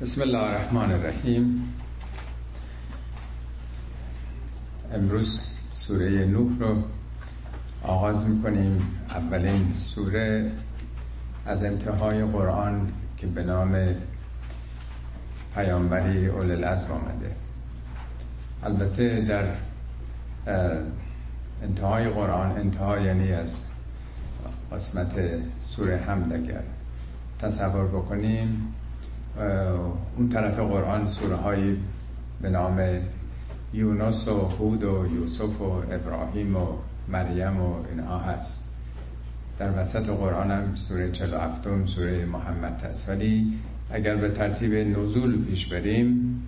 بسم الله الرحمن الرحیم امروز سوره نوح رو آغاز می‌کنیم. اولین سوره از انتهای قرآن که به نام پیامبری اول العزم آمده. البته در انتهای قرآن انتها یعنی از قسمت سوره هم اگر تصور بکنیم اون طرف قرآن سوره های به نام یونس و هود و یوسف و ابراهیم و مریم و اینها هست. در وسط قرآن هم سوره 47 سوره محمد هست. ولی اگر به ترتیب نزول پیش بریم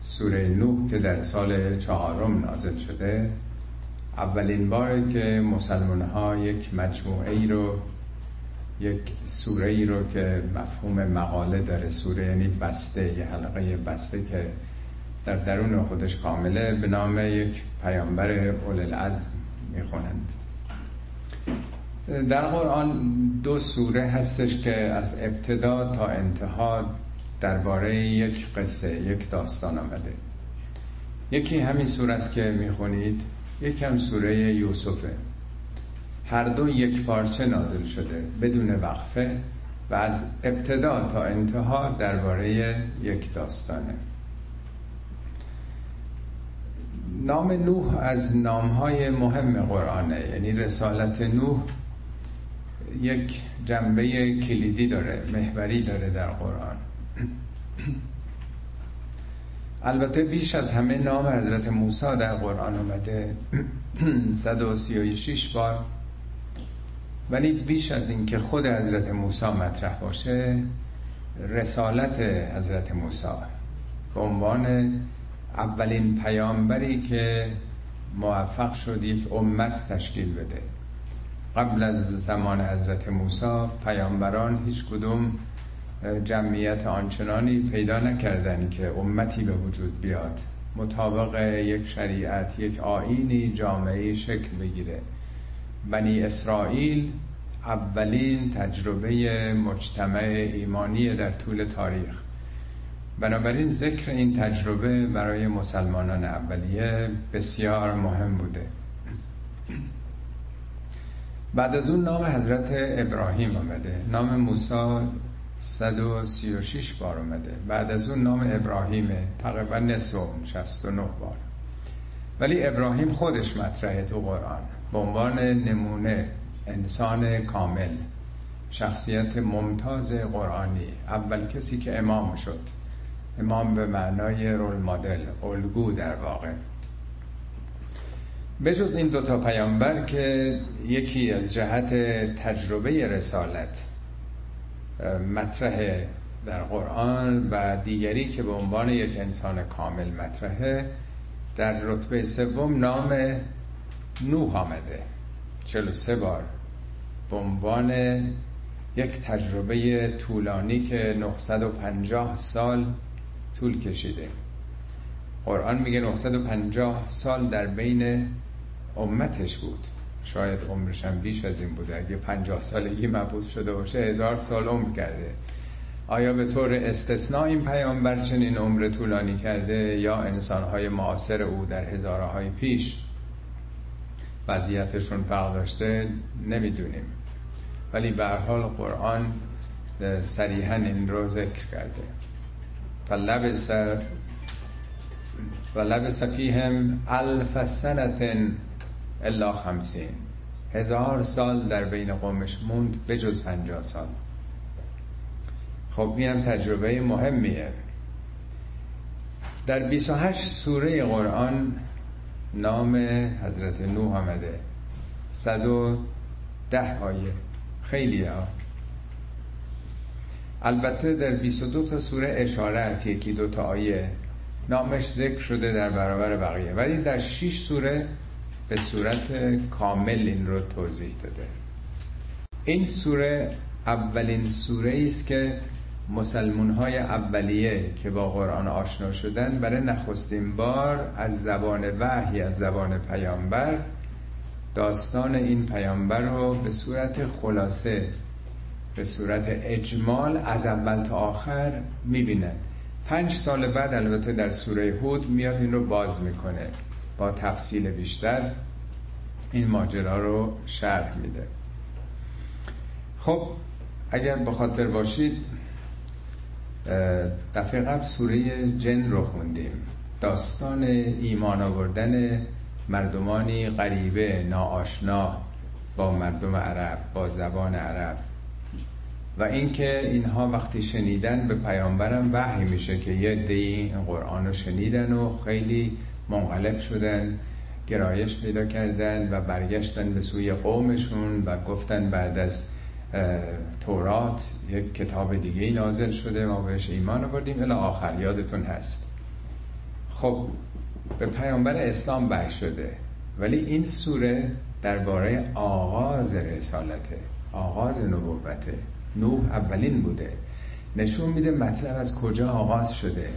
سوره نوح که در سال چهارم نازل شده اولین باره که مسلمان ها یک مجموعه ای رو یک سوره ای رو که مفهوم مقاله داره سوره یعنی بسته یه حلقه بسته که در درون خودش کامله به نام یک پیامبر اول العزم می‌خونند. در قرآن دو سوره هستش که از ابتدا تا انتها درباره یک قصه یک داستان آمده. یکی همین سوره است که می‌خونید یکی هم سوره یوسفه. هر دو یک پارچه نازل شده بدون وقفه و از ابتدا تا انتها درباره یک داستانه. نام نوح از نامهای مهم قرآنه یعنی رسالت نوح یک جنبه کلیدی داره محوری داره در قرآن. البته بیش از همه نام حضرت موسی در قرآن اومده. 136 بار ولی بیش از این که خود حضرت موسی مطرح باشه رسالت حضرت موسی به عنوان اولین پیامبری که موفق شد یک امت تشکیل بده. قبل از زمان حضرت موسی پیامبران هیچ کدوم جمعیت آنچنانی پیدا نکردن که امتی به وجود بیاد. مطابق یک شریعت یک آینی جامعه شکل بگیره. بنی اسرائیل اولین تجربه مجتمع ایمانی در طول تاریخ. بنابراین ذکر این تجربه برای مسلمانان اولیه بسیار مهم بوده. بعد از اون نام حضرت ابراهیم آمده. نام موسی 136 بار آمده. بعد از اون نام ابراهیمه تقریبا نصف 69 بار. ولی ابراهیم خودش مطرحه تو قرآن. به عنوان نمونه. انسان کامل شخصیت ممتاز قرآنی. اول کسی که امام شد. امام به معنای رول مدل الگو در واقع. بجز این دوتا پیامبر که یکی از جهت تجربه رسالت مطرح در قرآن و دیگری که به عنوان یک انسان کامل مطرحه در رتبه سوم نام نوح آمده. 43 بار به عنوان یک تجربه طولانی که 950 سال طول کشیده. قرآن میگه 950 سال در بین امتش بود. شاید عمرش هم بیش از این بوده. اگه 50 سالگی مبوس شده باشه هزار سال عمر کرده. آیا به طور استثناء این پیامبر چنین عمر طولانی کرده یا انسانهای معاصر او در هزاره های پیش وضعیتشون فرق داشته؟ نمی‌دونیم. ولی به حال قرآن صریحا این رو ذکر کرده. و لبس فیهم الف سنت الا خمسین. هزار سال در بین قومش موند به جز پنجاه سال. خب اینم تجربه مهمیه. در 28 سوره قرآن نام حضرت نوح آمده. 110 آیه. خیلی ها البته در 22 تا سوره اشاره است یکی دو تا آیه. نامش ذکر شده در برابر بقیه. ولی در 6 سوره به صورت کامل این رو توضیح داده. این سوره اولین سوره است که مسلمون های اولیه که با قرآن آشنا شدن برای نخستین بار از زبان وحی از زبان پیامبر داستان این پیامبر رو به صورت خلاصه به صورت اجمال از اول تا آخر می‌بینن. پنج سال بعد البته در سوره هود میاد این رو باز می‌کنه. با تفصیل بیشتر این ماجرا رو شرح میده. خب اگر به خاطر باشید دفعه قبل سوره جن رو خوندیم. داستان ایمان آوردن مردمانی غریبه ناآشنا با مردم عرب با زبان عرب. و اینکه اینها وقتی شنیدن به پیامبرم وحی میشه که یه دی این قرآن رو شنیدن و خیلی منقلب شدن گرایش پیدا کردن و برگشتن به سوی قومشون و گفتن بعد از تورات یک کتاب دیگه نازل شده ما بهش ایمان آوردیم الی آخر یادتون هست. خب به پیامبر اسلام بح شده. ولی این سوره درباره آغاز رسالته آغاز نبوته. نوح اولین بوده. نشون میده مطلب از کجا آغاز شده.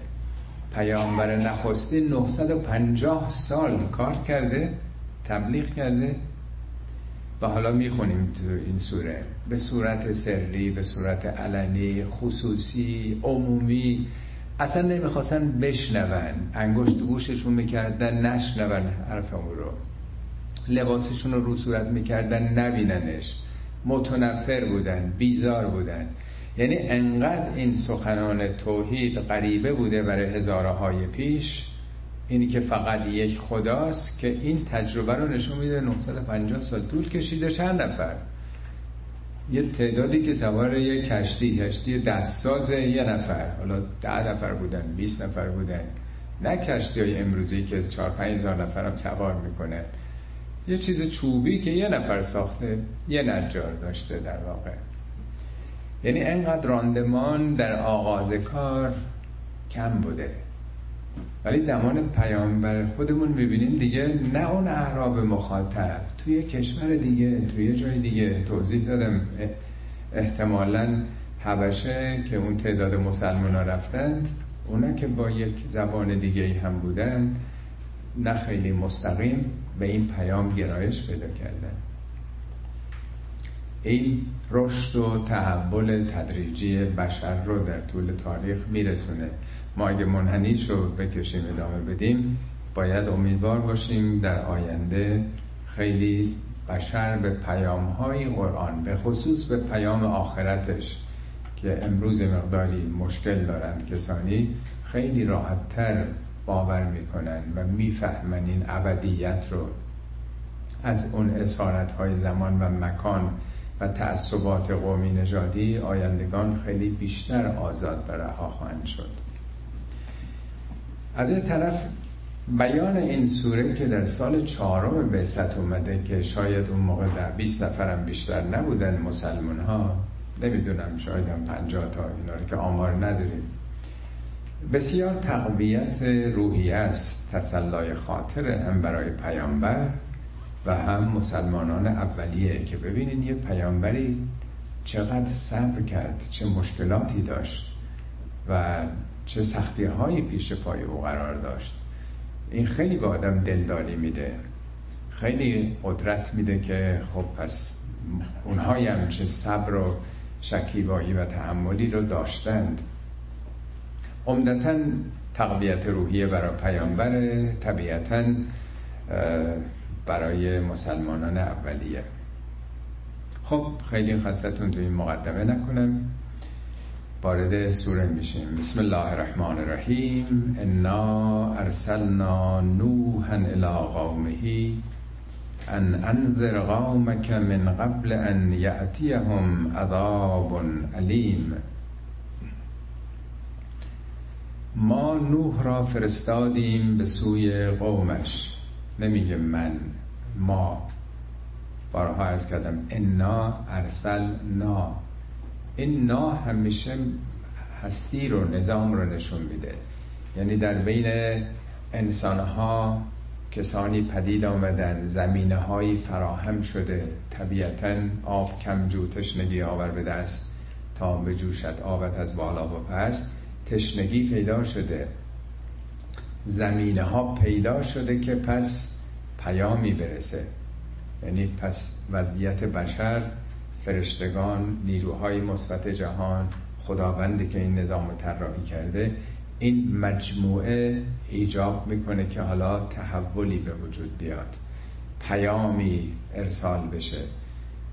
پیامبر نخستی 950 سال کار کرده تبلیغ کرده. و حالا می‌خونیم تو این سوره. به صورت سری به صورت علنی خصوصی عمومی اصلا نمی‌خواستن بشنون. انگشت گوششون می‌کردن نشنون حرف اون رو. لباسشون رو رو صورت می‌کردن نبیننش. متنفر بودن بیزار بودن. یعنی انقدر این سخنان توحید غریبه بوده برای هزاره های پیش. اینی که فقط یک خداست که این تجربه رو نشون میده 950 سال طول کشیده چند نفر؟ یه تعدادی که سوار یه کشتی کشتی دستساز یه نفر حالا ده نفر بودن 20 نفر بودن. نه کشتی های امروزی که 4 5 هزار نفر هم سوار می‌کنه. یه چیز چوبی که یه نفر ساخته یه نجار داشته در واقع. یعنی انقدر راندمان در آغاز کار کم بوده. ولی زمان پیامبر خودمون می‌بینیم دیگه نه اون اعراب مخاطب توی کشور دیگه توی جای دیگه توضیح دادم. احتمالا حبشه که اون تعداد مسلمان ها رفتند اونا که با یک زبان دیگه هم بودن نه خیلی مستقیم به این پیام گرایش پیدا کردن. این رشد و تحول تدریجی بشر رو در طول تاریخ میرسونه. ما اگه منحنیش رو بکشیم ادامه بدیم باید امیدوار باشیم در آینده خیلی بشر به پیام های قرآن به خصوص به پیام آخرتش که امروز مقداری مشکل دارند کسانی خیلی راحتتر باور می‌کنن و می‌فهمن این ابدیت رو. از اون اسارت های زمان و مکان و تعصبات قومی نژادی آیندگان خیلی بیشتر آزاد و رها خواهند شد. از این طرف بیان این سوره که در سال چهارم بعثت اومده که شاید اون موقع در 20 نفرم بیشتر نبودن مسلمان ها نمی‌دونم شاید هم 50 تا اینا که آمار نداریم. بسیار تقویت روحی است تسلای خاطر هم برای پیامبر و هم مسلمانان اولیه که ببینین یه پیامبری چقدر صبر کرد چه مشکلاتی داشت و چه سختی هایی پیش پای او قرار داشت. این خیلی به آدم دلداری میده. خیلی قدرت میده که خب پس اونهایی هم چه صبر و شکیبایی و تحملی رو داشتند. عمدتا تقویت روحیه برای پیامبر طبیعتا برای مسلمانان اولیه. خب خیلی خستتون تو این مقدمه نکنم. وارد سوره میشیم. بسم الله الرحمن الرحیم. انا ارسلنا نوحا الى قومه ان انذر قومك من قبل ان یأتیهم عذاب علیم ما نوح را فرستادیم به سوی قومش. نمیگه من ما. بارها ارز کردم انا ارسلنا. این نا همیشه هستی رو نظام رو نشون میده. یعنی در بین انسان ها کسانی پدید آمدن زمینه هایی فراهم شده. طبیعتا آب کم جو تشنگی آور به دست تا به جوشت آبت از بالا و پس تشنگی پیدا شده. زمینه ها پیدا شده که پس پیامی برسه. یعنی پس وضعیت بشر فرشتگان نیروهای مثبت جهان خداوندی که این نظام رو طراحی کرده این مجموعه ایجاب می‌کنه که حالا تحولی به وجود بیاد. پیامی ارسال بشه.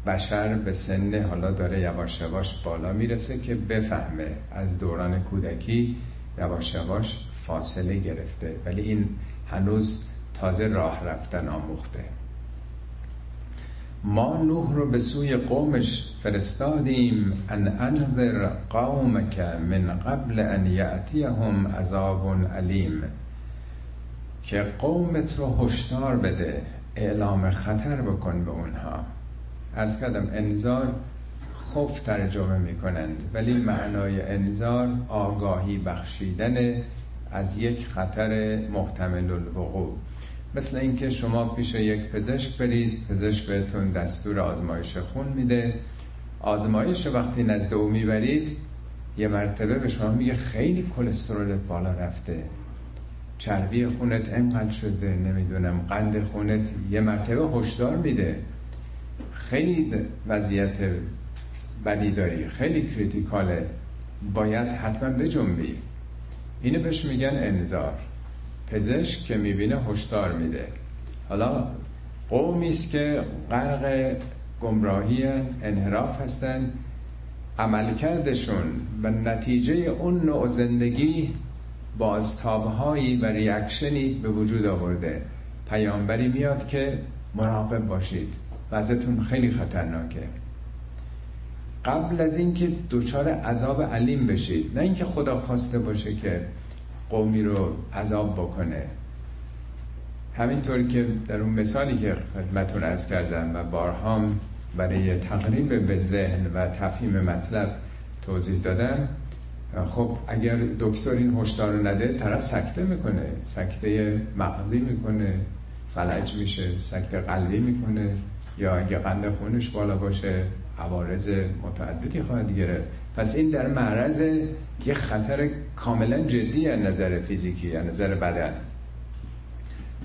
بشر به سن حالا داره یواش یواش بالا می‌رسه که بفهمه از دوران کودکی یواش یواش فاصله گرفته. ولی این هنوز تازه راه رفتن آموخته. ما نوح رو به سوی قومش فرستادیم ان انذر قومک من قبل ان یأتیهم عذاب علیم. که قومت رو هشدار بده اعلام خطر بکن به اونها. ارز کردم انذار خوف ترجمه می‌کنند ولی معنای انذار آگاهی بخشیدن از یک خطر محتمل الوقوع. مثل اینکه شما پیش یک پزشک برید پزشک بهتون دستور آزمایش خون میده. آزمایش وقتی نزد او می‌برید یه مرتبه به شما میگه خیلی کلسترولت بالا رفته. چربی خونت انقدر شده نمی‌دونم قند خونت یه مرتبه هشدار میده. خیلی وضعیت بدی داری خیلی کریتیکاله. باید حتما بجنبی. اینو بهش میگن انذار. پزشک که می‌بینه هشدار میده. حالا قومی است که غرق گمراهی انحراف هستن. عملکردشون و نتیجه اون نوع زندگی بازتابهایی و ریاکشنی به وجود آورده. پیامبری میاد که مراقب باشید وضعتون خیلی خطرناکه. قبل از اینکه دچار عذاب علیم بشید نه اینکه خدا خواسته باشه که قومی رو عذاب بکنه. همینطور که در اون مثالی که خدمتون ارز کردم و بارهام برای تقریب به ذهن و تفهیم مطلب توضیح دادم خب اگر دکتر این هشدار رو نده طرف سکته می‌کنه. سکته مغزی می‌کنه فلج میشه سکته قلبی می‌کنه. یا اگه قند خونش بالا باشه عوارض متعددی خواهد گرفت. پس این در معرض یه خطر کاملا جدی از نظر فیزیکی از نظر بدن.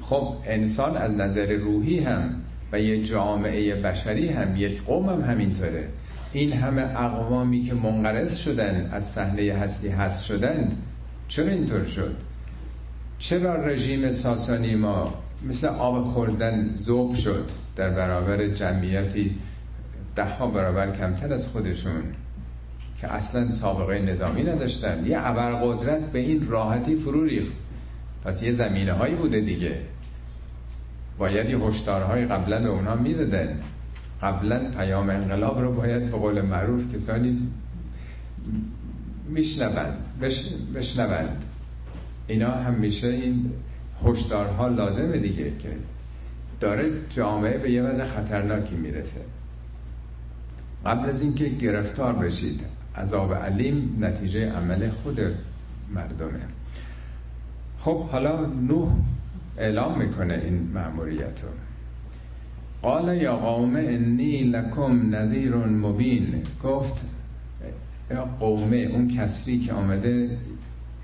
خب انسان از نظر روحی هم و یه جامعه بشری هم یک قوم هم همینطوره. این همه اقوامی که منقرض شدن از صحنه هستی هست شدن چرا اینطور شد؟ چرا رژیم ساسانی ما مثل آب خوردن زوب شد در برابر جمعیتی ده ها برابر کمتر از خودشون؟ که اصلا سابقه نظامی نداشتن. یه قدرت به این راحتی فرو ریخت. پس یه زمینه هایی بوده دیگه. باید یه هشدارهای قبلا به اونها می‌دادن. قبلا پیام انقلاب رو باید به قول معروف کسانی میشنوند. بشنوند. اینا هم میشه این هشدارها لازمه دیگه که داره جامعه به یه وضع خطرناکی می‌رسه. قبل از اینکه گرفتار بشید عذاب علیم نتیجه عمل خود مردمه. خب حالا نوح اعلام می‌کنه این معمولیت رو قال یا قوم انی لکم نذیر مبین. گفت یا قومه اون کسری که آمده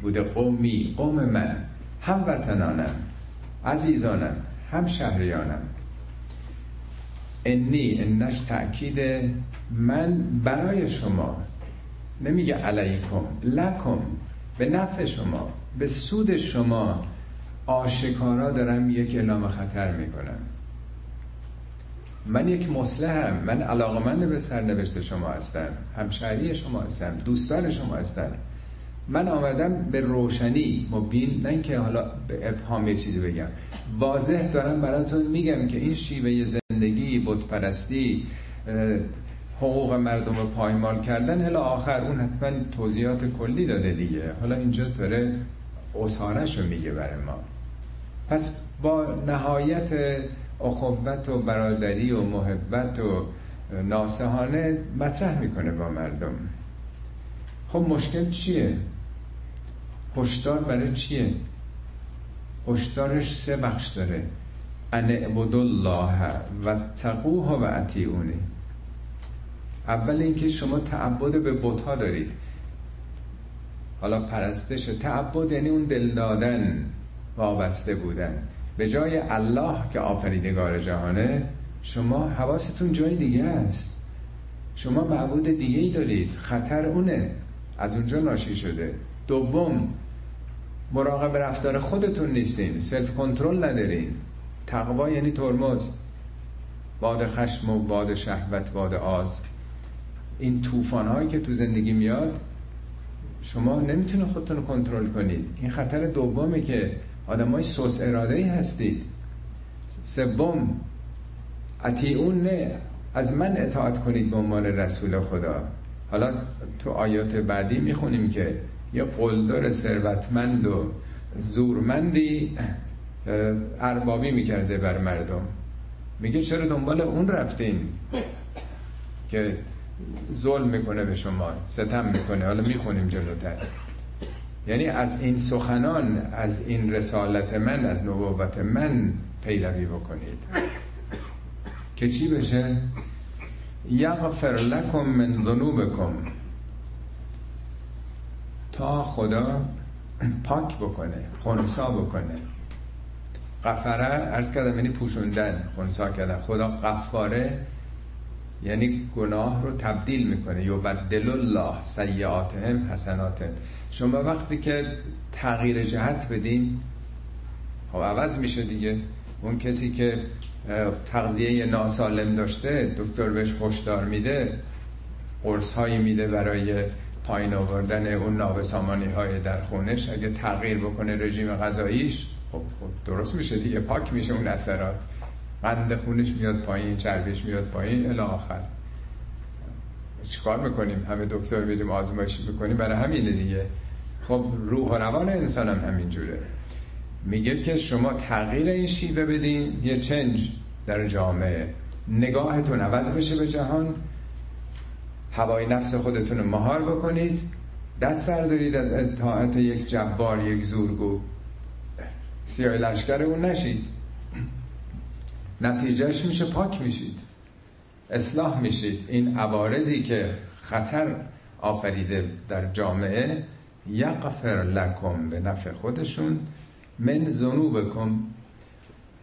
بوده قومی قوم من هم وطنانم عزیزانم هم شهریانم. انی انش تأکید من برای شما. نمیگه علیکم لکم. به نفع شما به سود شما آشکارا دارم یک اعلام خطر می‌کنم. من یک مسلحم من علاقمند به سرنوشت شما هستم همشهری شما هستم دوستان شما هستم. من آمدم به روشنی مبین نه اینکه حالا به ابهام یه چیزی بگم. واضح دارم براتون میگم که این شیوه زندگی بتپرستی حقوق مردم رو پایمال کردن هلا آخر اون حتما توضیحات کلی داده دیگه. حالا اینجا داره اصحانش رو میگه برای ما. پس با نهایت اخوت و برادری و محبت و ناسهانه مطرح می‌کنه با مردم. خب مشکل چیه؟ هشدار برای چیه؟ هشدارش سه بخش داره. ان الله و تقوه و اطیعونی. اول اینکه شما تعبد به بتها دارید. حالا پرستش تعبد یعنی اون دل دادن وابسته بودن. به جای الله که آفریدگار جهانه شما حواستون جای دیگه است. شما معبود دیگه ای دارید. خطر اونه. از اونجا ناشی شده. دوم مراقب رفتار خودتون نیستین. سلف کنترل ندارین. تقوا یعنی ترمز. باد خشم و باد شهوت باد آز. این طوفان هایی که تو زندگی میاد شما نمی‌تونه خودتون رو کنترل کنید. این خطر دومه که آدمای سوس اراده ای هستید. سوم اون نه. از من اطاعت کنید به عنوان رسول خدا. حالا تو آیات بعدی می‌خونیم که یه قلدر ثروتمند و زورمندی اربابی می‌کرده بر مردم. میگه چرا دنبال اون رفتین؟ که ظلم می‌کنه به شما ستم می‌کنه حالا می‌خونیم جلوتر. یعنی از این سخنان از این رسالت من از نبوت من پیروی بکنید. که چی بشه؟ یغفر لکم من ذنوبکم. تا خدا پاک بکنه خونسا بکنه. قفره ارز کردم یعنی پوشوندن خونسا کردن. خدا قفاره یعنی گناه رو تبدیل می‌کنه. یبدل الله سیعاتهم حسناتهم. شما وقتی که تغییر جهت بدین خب عوض میشه دیگه. اون کسی که تغذیه ناسالم داشته دکتر بهش خوشدار میده قرص هایی میده برای پایین آوردن اون نابسامانی های در خونش. اگه تغییر بکنه رژیم غذاییش خب, خب درست میشه دیگه. پاک میشه اون اثرات. قند خونش میاد پایین چربیش میاد پایین الی آخر. چیکار می‌کنیم؟ همه دکتر میریم آزمایش می‌کنیم برای همینه دیگه. خب روح و روان انسان هم همینجوره. میگه که شما تغییر این شیوه بدین یه چنج در جامعه. نگاهتون عوض بشه به جهان. هوای نفس خودتون رو مهار بکنید. دست بردارید از اطاعت یک جبار یک زورگو. سیاه لشکر اون نشید. نتیجهش میشه پاک میشید. اصلاح میشید. این عوارضی که خطر آفریده در جامعه یغفر لکم به نفع خودشون من ذنوبکم.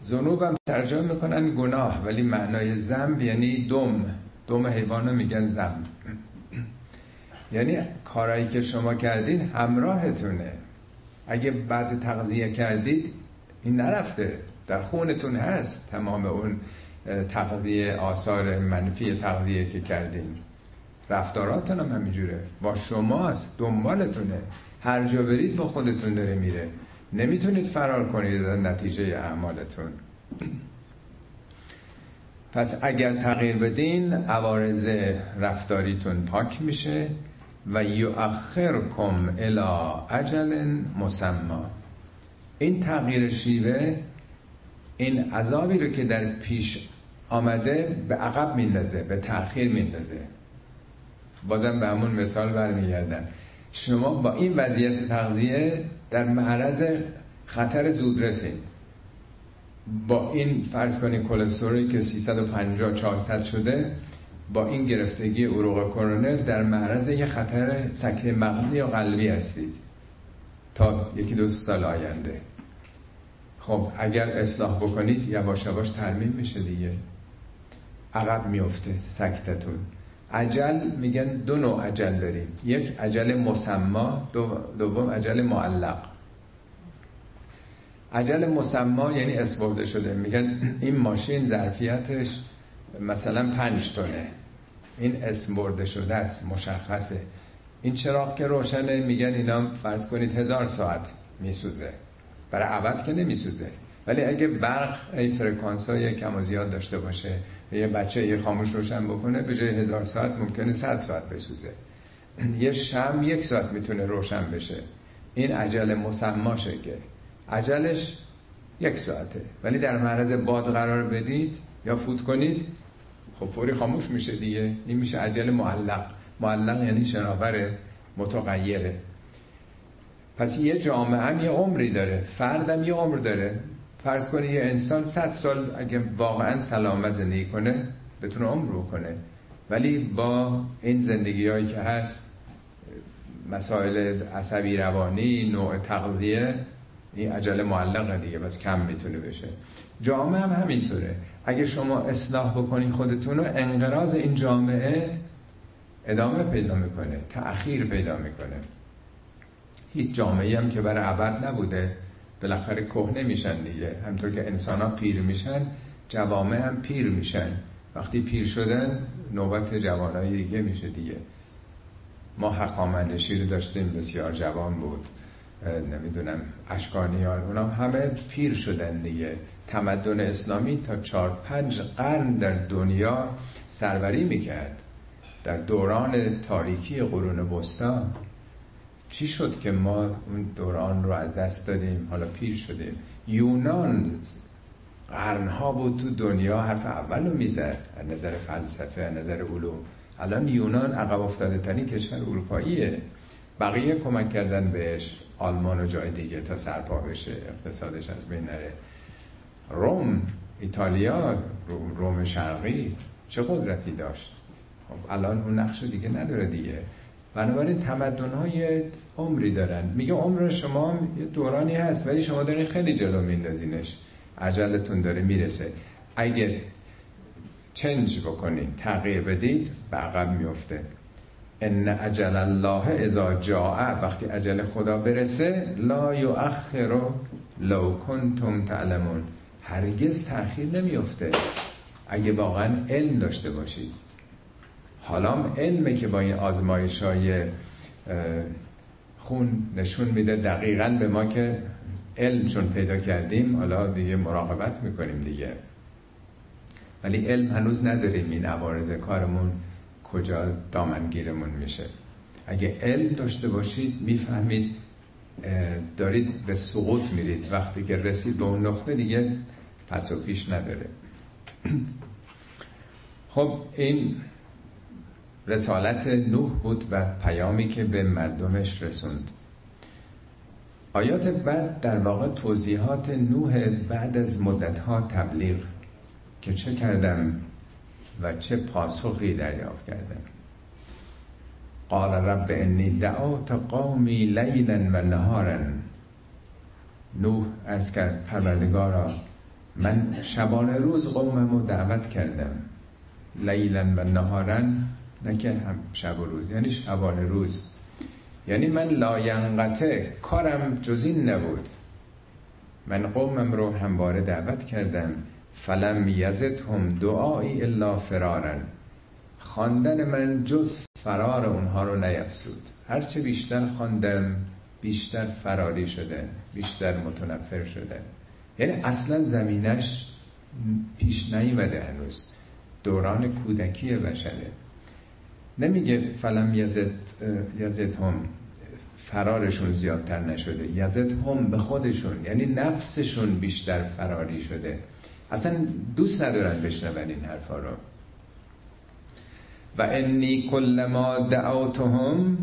ذنوبم ترجمه می‌کنن گناه ولی معنای زنب یعنی دم. دم حیوان میگن زنب یعنی کارایی که شما کردین همراهتونه. اگه بعد تغذیه کردید این نرفته. در خونتون هست تمام اون تغذیه آثار منفی تغذیه که کردین. رفتاراتون هم همینجوره. با شماست دنبالتونه. هر جا برید با خودتون داره میره. نمی‌تونید فرار کنید از نتیجه اعمالتون. پس اگر تغییر بدین عوارض رفتاریتون پاک میشه و یؤخرکم الى اجل مسما این تغییر شیوه این عذابی رو که در پیش آمده به عقب میندازه به تأخیر میندازه. بازم به همون مثال برمیگردن شما با این وضعیت تغذیه در معرض خطر زود رسید با این فرض کنید کلسترولی که 350 400 شده با این گرفتگی عروق کرونر در معرض یه خطر سکته مغزی یا قلبی هستید. تا یکی دو سال آینده. خب اگر اصلاح بکنید یواش یواش ترمیم میشه دیگه. عقب میفته سکتتون. عجل میگن دو نوع عجل داریم. یک عجل مسما دوم عجل معلق. عجل مسما یعنی اسبرده شده. میگن این ماشین ظرفیتش مثلا پنج تونه این اسم برده شده است مشخصه. این چراغ که روشنه میگن اینا فرض کنید هزار ساعت میسوزه. برای عبد که نمیسوزه. ولی اگه برق ای فرکانس های کم و زیاد داشته باشه یه بچه یه خاموش روشن بکنه به جای هزار ساعت ممکنه صد ساعت بسوزه. یه شم یک ساعت می‌تونه روشن بشه. این عجل مسماشه که عجلش یک ساعته. ولی در معرض باد قرار بدید یا فوت کنید خب فوری خاموش میشه دیگه. این میشه عجل معلق. معلق یعنی شناور متغیره. پس یه جامعه هم یه عمری داره. فردم یه عمر داره. فرض کنید یه انسان صد سال اگه واقعا سلامت زندگی کنه بتونه عمر رو کنه. ولی با این زندگی هایی که هست مسائل عصبی روانی نوع تغذیه این عجل معلقه دیگه بس کم می‌تونه بشه. جامعه هم همینطوره. اگه شما اصلاح بکنید خودتون رو انقراض این جامعه ادامه پیدا می‌کنه تأخیر پیدا می‌کنه. هیچ جامعه هم که برای ابد نبوده بالاخره کهنه میشن دیگه. همطور که انسان ها پیر میشن جوامع هم پیر میشن. وقتی پیر شدن نوبت جوانای دیگه میشه دیگه. ما حقامندشی رو داشتیم بسیار جوان بود. نمی‌دونم اشکانیان اونا همه پیر شدن دیگه. تمدن اسلامی تا چهار پنج قرن در دنیا سروری می‌کرد. در دوران تاریکی قرون بستان چی شد که ما اون دوران رو از دست دادیم؟ حالا پیر شدیم. یونان قرنها بود تو دنیا حرف اول رو می‌زد. از نظر فلسفه از نظر علوم. الان یونان عقب افتاده ترین کشور اروپاییه. بقیه کمک کردن بهش آلمان و جای دیگه تا سرپا بشه اقتصادش از بین نره. روم ایتالیا روم شرقی چه قدرتی داشت؟ خب الان اون نقش دیگه نداره دیگه. بنابراین تمدن های عمری دارن. میگه عمر شما یه دورانی هست ولی شما دارین خیلی جلو میندازینش. عجلتون داره می‌رسه. اگه چنج بکنید تغییر بدید به عقب میفته. ان اجل الله اذا جاء. وقتی اجل خدا برسه لا یؤخر لو کنتم تعلمون. هرگز تأخیر نمیفته. اگه واقعا علم داشته باشید. حالا علمه که با این آزمایش های خون نشون میده دقیقا به ما که علم چون پیدا کردیم حالا دیگه مراقبت می‌کنیم دیگه. ولی علم هنوز نداریم این عوارض کارمون کجا دامنگیرمون میشه. اگه علم داشته باشید می‌فهمید دارید به سقوط میرید. وقتی که رسید به اون نقطه دیگه پس و پیش نداره. خب این رسالت نوح بود و پیامی که به مردمش رسوند. آیات بعد در واقع توضیحات نوح بعد از مدتها تبلیغ که چه کردم و چه پاسخی دریافت کردم قال رب انی دعوت قومی لیلا و نهارا. نوح ارز کرد پروردگارا من شبانه روز قومم دعوت کردم. لیلا و نهارا نه که هم شب و روز یعنی شبانه روز. یعنی من لاینقطع کارم جزین نبود. من قومم رو همواره دعوت کردم. فلم هم دعایی الا فرارن. خواندن من جز فرار اونها رو نیفسود هرچه بیشتر خواندم بیشتر فراری شده بیشتر متنفر شده. یعنی اصلا زمینش پیش نیومده هنوز. دوران کودکی بشره. نمیگه فلم یزد, یزد هم فرارشون زیادتر نشده. یزد هم به خودشون یعنی نفسشون بیشتر فراری شده. اصلا دوست ندارن بشنون این حرفا رو. و انی کل ما دعوتهم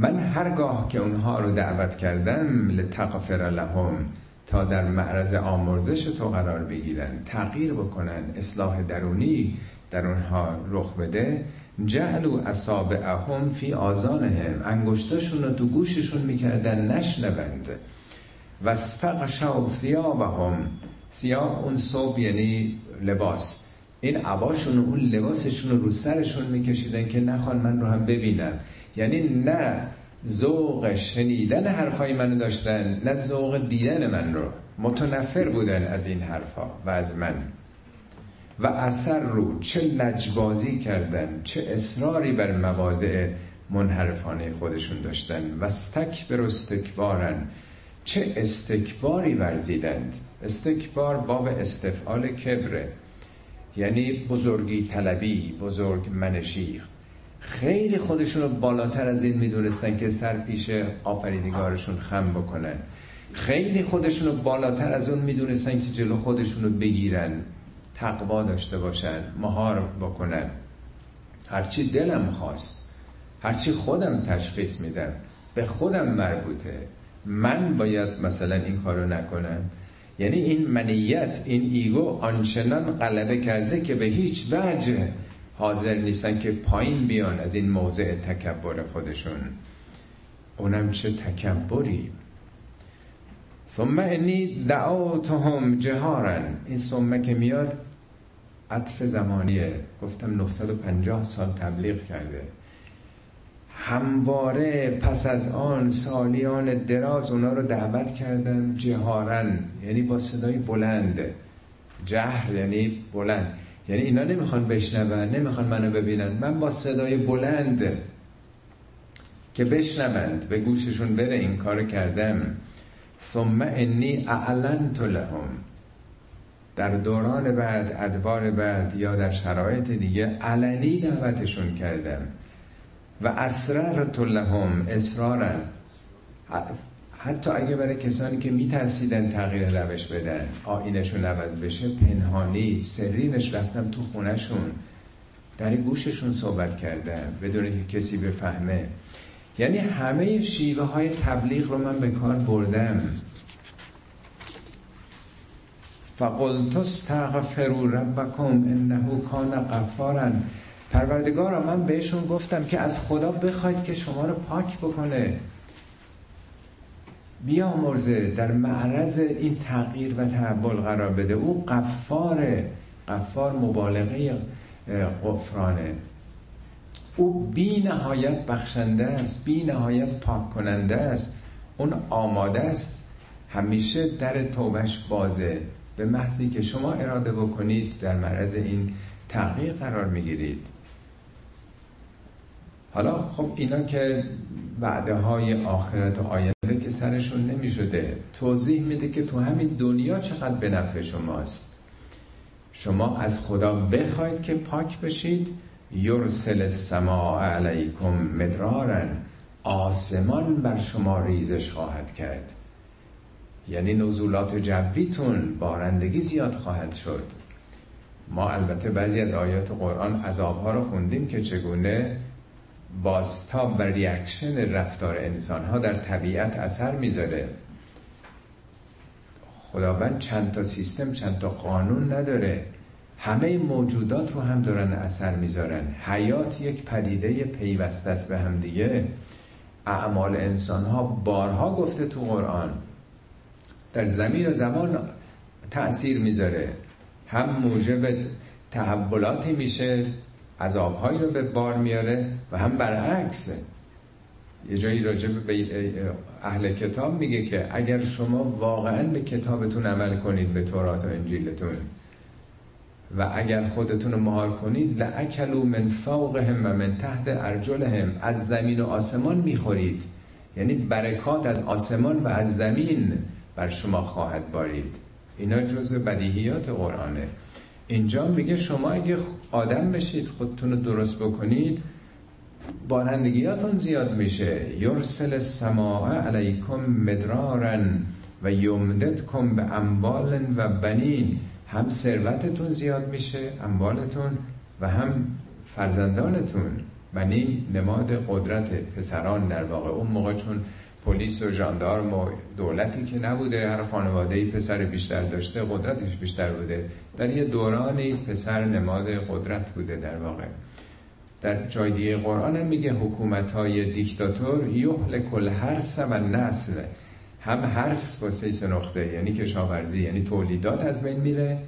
من هرگاه که اونها رو دعوت کردم لتغفر لهم تا در معرض آمرزش تو قرار بگیرن تغییر بکنن اصلاح درونی در اونها رخ بده. جعلو اصابعهم فی آزانهم انگشتاشون رو تو گوششون می‌کردن نشنوند. و استغشوا ثیابهم. سیاه اون صوب یعنی لباس. این عباشون و اون لباسشون رو رو سرشون میکشیدن که نخوان من رو هم ببینم. یعنی نه ذوق شنیدن حرفای منو داشتن نه ذوق دیدن من رو. متنفر بودن از این حرفا و از من. و اثر رو چه لجبازی کردن چه اصراری بر مواضع منحرفانه خودشون داشتن و استکبر استکبارن چه استکباری ورزیدند. استکبار باب استفعال کبره یعنی بزرگی طلبی بزرگ منشی. خیلی خودشون رو بالاتر از این می‌دونستن که سر پیش آفریدگارشون خم بکنن. خیلی خودشون رو بالاتر از اون می‌دونستن که جلو خودشون رو بگیرن. تقوا داشته باشن مهار بکنن. هرچی دلم خواست هرچی خودم تشخیص میدم به خودم مربوطه. من باید مثلا این کارو نکنم. یعنی این منیت این ایگو آنچنان غلبه کرده که به هیچ وجه حاضر نیستن که پایین بیان از این موضع تکبر خودشون. اونم چه تکبری؟ ثم انی دعوتهم جهارن. این ثمه که میاد عطف زمانیه. گفتم 950 سال تبلیغ کرده. همواره پس از آن سالیان دراز اونا رو دعوت کردم جهارن یعنی با صدای بلند. جهر یعنی بلند. یعنی اینا نمی‌خوان بشنون نمی‌خوان منو ببینن. من با صدای بلند که بشنوند به گوششون بره این کار کردم. ثم انی اعلنت لهم. در دوران بعد ادوار بعد یا در شرایط دیگه علنی دعوتشون کردم و اسررت لهم اصرارا حتی اگه برای کسانی که میترسیدن تغییر روش بدن آینشون عوض بشه پنهانی سرینش رفتم تو خونشون در گوششون صحبت کردم بدون که کسی بفهمه. یعنی همه شیوه های تبلیغ رو من به کار بردم. فقلت استغفروا ربکم انه کان غفارا. پروردگارا من بهشون گفتم که از خدا بخواید که شما رو پاک بکنه. مرزه در معرض این تغییر و تحول قرار بده. او قفاره قفار مبالغه قفرانه او بی نهایت بخشنده است بی نهایت پاک کننده است. اون آماده است. همیشه در توبش بازه. به محضی که شما اراده بکنید در معرض این تغییر قرار می‌گیرید. حالا خب اینا که وعده های آخرت و آینده که سرشون نمی شده توضیح میده که تو همین دنیا چقدر به نفع شماست. شما از خدا بخواید که پاک بشید. یرسل السماء علیکم مدرارن آسمان بر شما ریزش خواهد کرد. یعنی نزولات جویتون بارندگی زیاد خواهد شد. ما البته بعضی از آیات قرآن عذابها رو خوندیم که چگونه بازتاب و ریاکشن رفتار انسان ها در طبیعت اثر می‌ذاره. خداوند چند تا سیستم چند تا قانون نداره. همه موجودات رو هم دارن اثر می‌ذارن. حیات یک پدیده پیوسته است به هم دیگه اعمال انسان ها بارها گفته تو قرآن. در زمین و زمان تأثیر می‌ذاره. هم موجب تحولاتی میشه عذابهایی رو به بار میاره و هم برعکس. یه جایی راجع به اهل کتاب میگه که اگر شما واقعا به کتابتون عمل کنید به تورات و انجیلتون و اگر خودتون رو مهار کنید لعکلو من فوقهم و من تحت ارجلهم از زمین و آسمان می‌خورید. یعنی برکات از آسمان و از زمین. بر شما خواهد بارید. اینا جزء بدیهیات قرآنه. اینجا میگه شما اگه آدم بشید خودتون رو درست بکنید بارندگیاتون زیاد میشه. یرسل السماء علیکم مدرارن و یمددکم به اموال و بنین. هم ثروتتون زیاد میشه اموالتون و هم فرزندانتون. بنین نماد قدرت پسران در واقع. اون موقع چون پلیس و ژاندارم و دولتی که نبوده هر خانواده ای پسر بیشتر داشته قدرتش بیشتر بوده. در یه دورانی پسر نماد قدرت بوده در واقع. در جای دیگه قرآن هم میگه حکومت های دیکتاتور یحل کل هرس و نسل هم هرس با سه نقطه یعنی کشاورزی یعنی تولیدات از بین میره.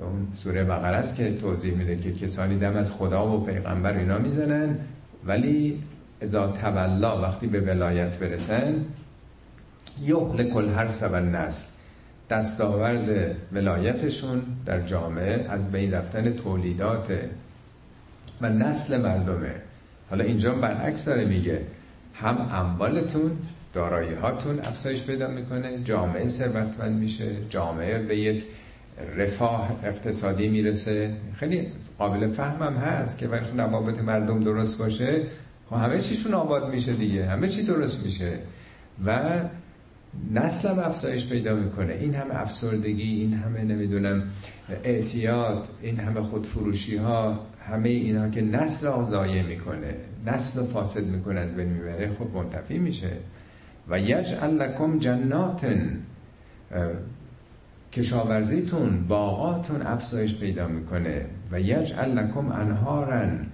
اون سوره بقره است که توضیح میده که کسانی دم از خدا و پیغمبر اینا می‌زنن ولی ازا تولا وقتی به ولایت برسن یحل کل هر سبن نسل دستاورد ولایتشون در جامعه از بین رفتن تولیدات و نسل مردمه. حالا اینجا برعکس داره میگه. هم اموالتون دارایی هاتون افزایش پیدا می‌کنه جامعه ثروتمند میشه جامعه به یک رفاه اقتصادی می‌رسه. خیلی قابل فهمم هست که وقتی نوابط مردم درست باشه خب همه چیشون آباد میشه دیگه. همه چی درست میشه. و نسل هم افزایش پیدا می‌کنه. این همه افسردگی این همه نمی‌دونم اعتیاد این همه خودفروشی ها همه اینا که نسل آزایه می‌کنه نسل فاسد می‌کنه از بین می‌بره خب منتفی میشه. و یجعل لکم جناتن کشاورزیتون باغاتون افزایش پیدا می‌کنه. و یجعل لکم انهارن.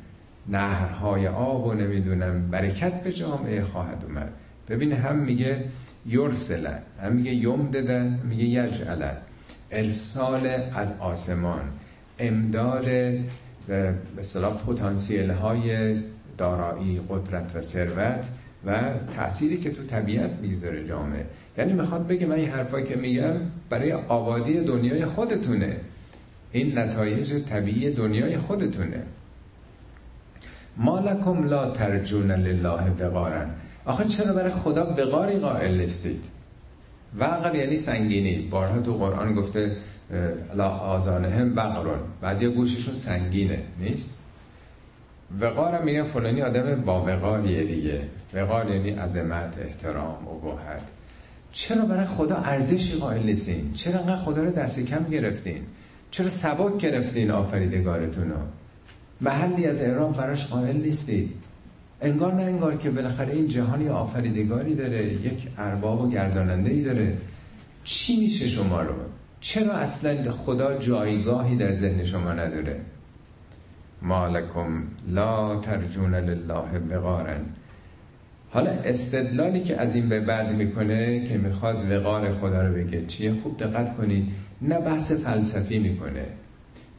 نهرهای آب و نمی‌دونم برکت به جامعه خواهد اومد. ببین هم میگه یرسله هم میگه یوم ددن میگه یجعله ارسال از آسمان. امداد به اصطلاح پتانسیل های دارایی قدرت و ثروت و تأثیری که تو طبیعت می‌ذاره جامعه. یعنی می‌خواد بگه من این حرفایی که میگم برای آبادی دنیای خودتونه. این نتایج طبیعی دنیای خودتونه. مالکم لا ترجون لله وقارن آخه چرا برای خدا وقاری قائل نیستید؟ وقر یعنی سنگینی. بارها تو قرآن گفته لا آزانهم وقرون بعضی گوششون سنگینه. نیست؟ وقار هم میگن فلانی آدم با وقاریه دیگه. وقار یعنی عظمت احترام ابهت. چرا برای خدا ارزشی قائل نیستین؟ چرا انقدر خدا رو دست کم گرفتین؟ چرا سبک گرفتین آفریدگارتون رو محلی از اعرام براش قائل نیستید انگار نه انگار که بالاخره این جهانی آفریدگاری داره یک ارباب و گرداننده ای داره. چی میشه شما رو؟ چرا اصلا خدا جایگاهی در ذهن شما نداره؟ مالکم لا ترجون لله بقارن حالا استدلالی که از این به بعد می‌کنه که می‌خواد وقار خدا رو بگه چیه؟ خوب دقت کنید. نه بحث فلسفی می‌کنه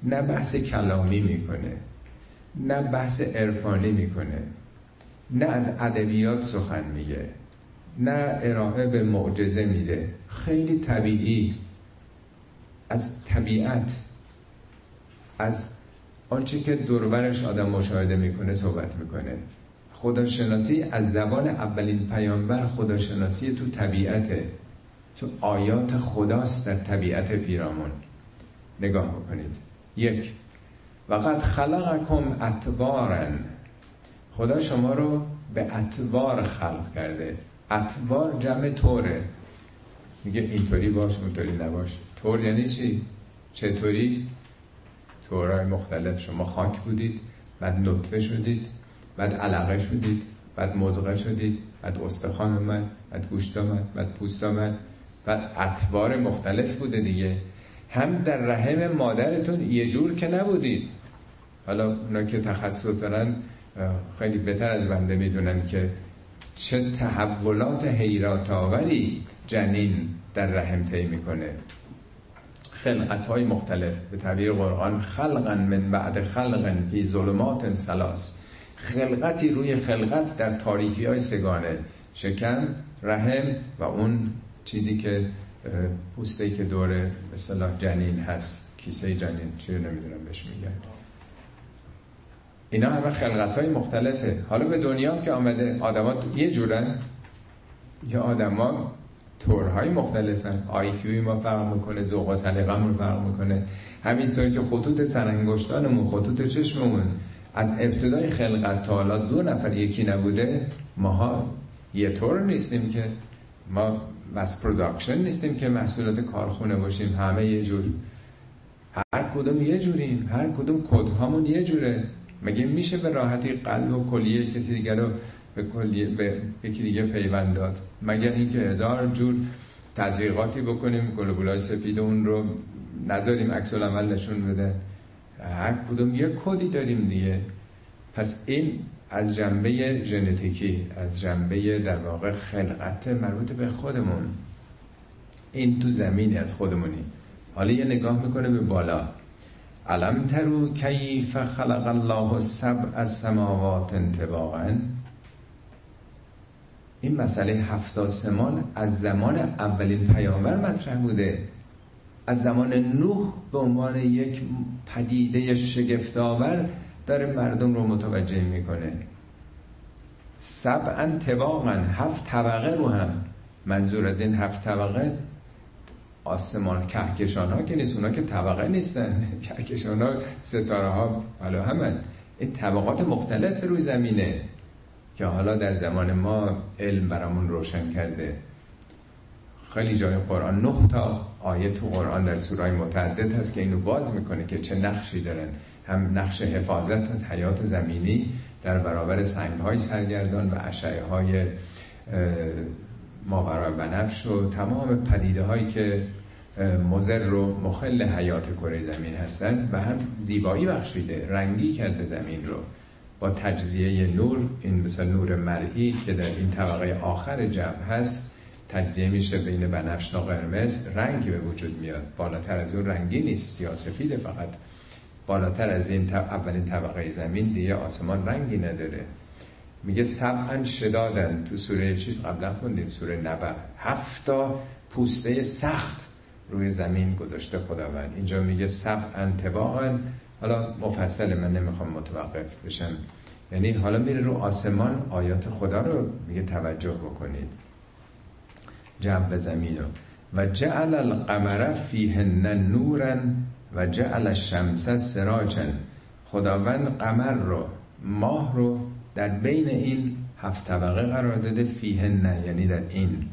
نه بحث کلامی می‌کنه. نه بحث عرفانی می‌کنه نه از ادبیات سخن میگه نه ارائه به معجزه میده. خیلی طبیعی. از طبیعت از آنچه که دورورش آدم مشاهده می‌کنه صحبت می‌کنه. خداشناسی از زبان اولین پیامبر خداشناسی تو طبیعته تو آیات خداست در طبیعت پیرامون. نگاه بکنید. یک وقت خلقکم اتبارن خدا شما رو به اتبار خلق کرده. اتبار جمع طوره. میگه اینطوری باش اونطوری نباش. طور یعنی چی؟ چطوری؟ طورهای مختلف. شما خاک بودید بعد نطفه شدید بعد علقه شدید بعد مزغه شدید بعد استخوان آمد بعد گوشت آمد بعد پوست آمد. بعد اطوار مختلف بوده دیگه. هم در رحم مادرتون یه جور که نبودید. حالا اونا که تخصص دارن خیلی بهتر از بنده می‌دونن که چه تحولات حیرات آوری جنین در رحم طی می‌کنه. خلقت های مختلف به تعبیر قرآن خلقا من بعد خلقا فی ظلمات سلاس خلقتی روی خلقت در تاریخی های سگانه شکم رحم و اون چیزی که پوسته که دور مثلا جنین هست کیسه جنین چی نمی‌دونم بهش میگن. اینا همه خلقت های مختلفه. حالا به دنیا که آمده آدما یه جورن. یا آدما طورهای مختلفن. آیکیوی ما فرق می‌کنه ذوق و سلیقمون فرق می‌کنه. همینطور که خطوط سرانگشتانمون خطوط چشممون. از ابتدای خلقت تا حالا دو نفر یکی نبوده ماها یه طور نیستیم که. ما mass production نیستیم که محصولات کارخونه باشیم. همه یه جور. هر کدوم یه جوریم. هر کدوم کدهامون یه جوره. مگه میشه به راحتی قلب و کلیه کسی دیگر رو به, کلیه به یکی دیگه پیوند داد؟ مگر اینکه هزار جور تزریقاتی بکنیم گلوبولای سفید اون رو نذاریم عکس العمل نشون بده؟ هر کدوم یه کدی داریم دیگه. پس این از جنبه ژنتیکی از جنبه در واقع خلقت مربوط به خودمون. این تو زمینی از خودمونی. حالا یه نگاه می‌کنه به بالا. علم ترو کیف خلق الله سبع السماوات انطباقا این مسئله هفت آسمان از زمان اولین پیامبر مطرح بوده. از زمان نوح به عنوان یک پدیده شگفتآور داره مردم رو متوجه می‌کنه. سبعا طباقا هفت طبقه رو هم. منظور از این هفت طبقه آسمان کهکشان ها که نیست اونا که طبقه نیستن. کهکشان ها ستاره ها حالا همن این طبقات مختلف روی زمینه که حالا در زمان ما علم برامون روشن کرده. خیلی جای قرآن نه تا آیه تو قرآن در سورای متعدد هست که اینو باز می‌کنه که چه نقشی دارن. هم نقش حفاظت از حیات زمینی در برابر سنگ های سرگردان و اشعه های ماورای بنفش و تمام پدیده هایی که مزر و مخل حیات کره زمین هستن و هم زیبایی بخشیده رنگی کرده زمین رو. با تجزیه نور این مثل نور مرئی که در این طبقه آخر جمع هست تجزیه میشه بین بنفش تا قرمز. رنگی به وجود میاد. بالاتر از اون رنگی نیست یا سفیده فقط. بالاتر از این اولین طبقه زمین دیگه آسمان رنگی نداره. میگه سبعا شدادن تو سوره چیز قبلا خوندیم سوره نبع هفتا پوسته سخت روی زمین گذاشته خداوند. اینجا میگه سبعا تباعا. حالا مفصل من نمی‌خوام متوقف بشم. یعنی حالا میره رو آسمان آیات خدا رو میگه توجه بکنید. جنب زمین رو. و جعل القمر فیهن نورا و جعل الشمس سراجا. خداوند قمر رو ماه رو در بین این هفت طبقه قرار داده فیهن یعنی در این.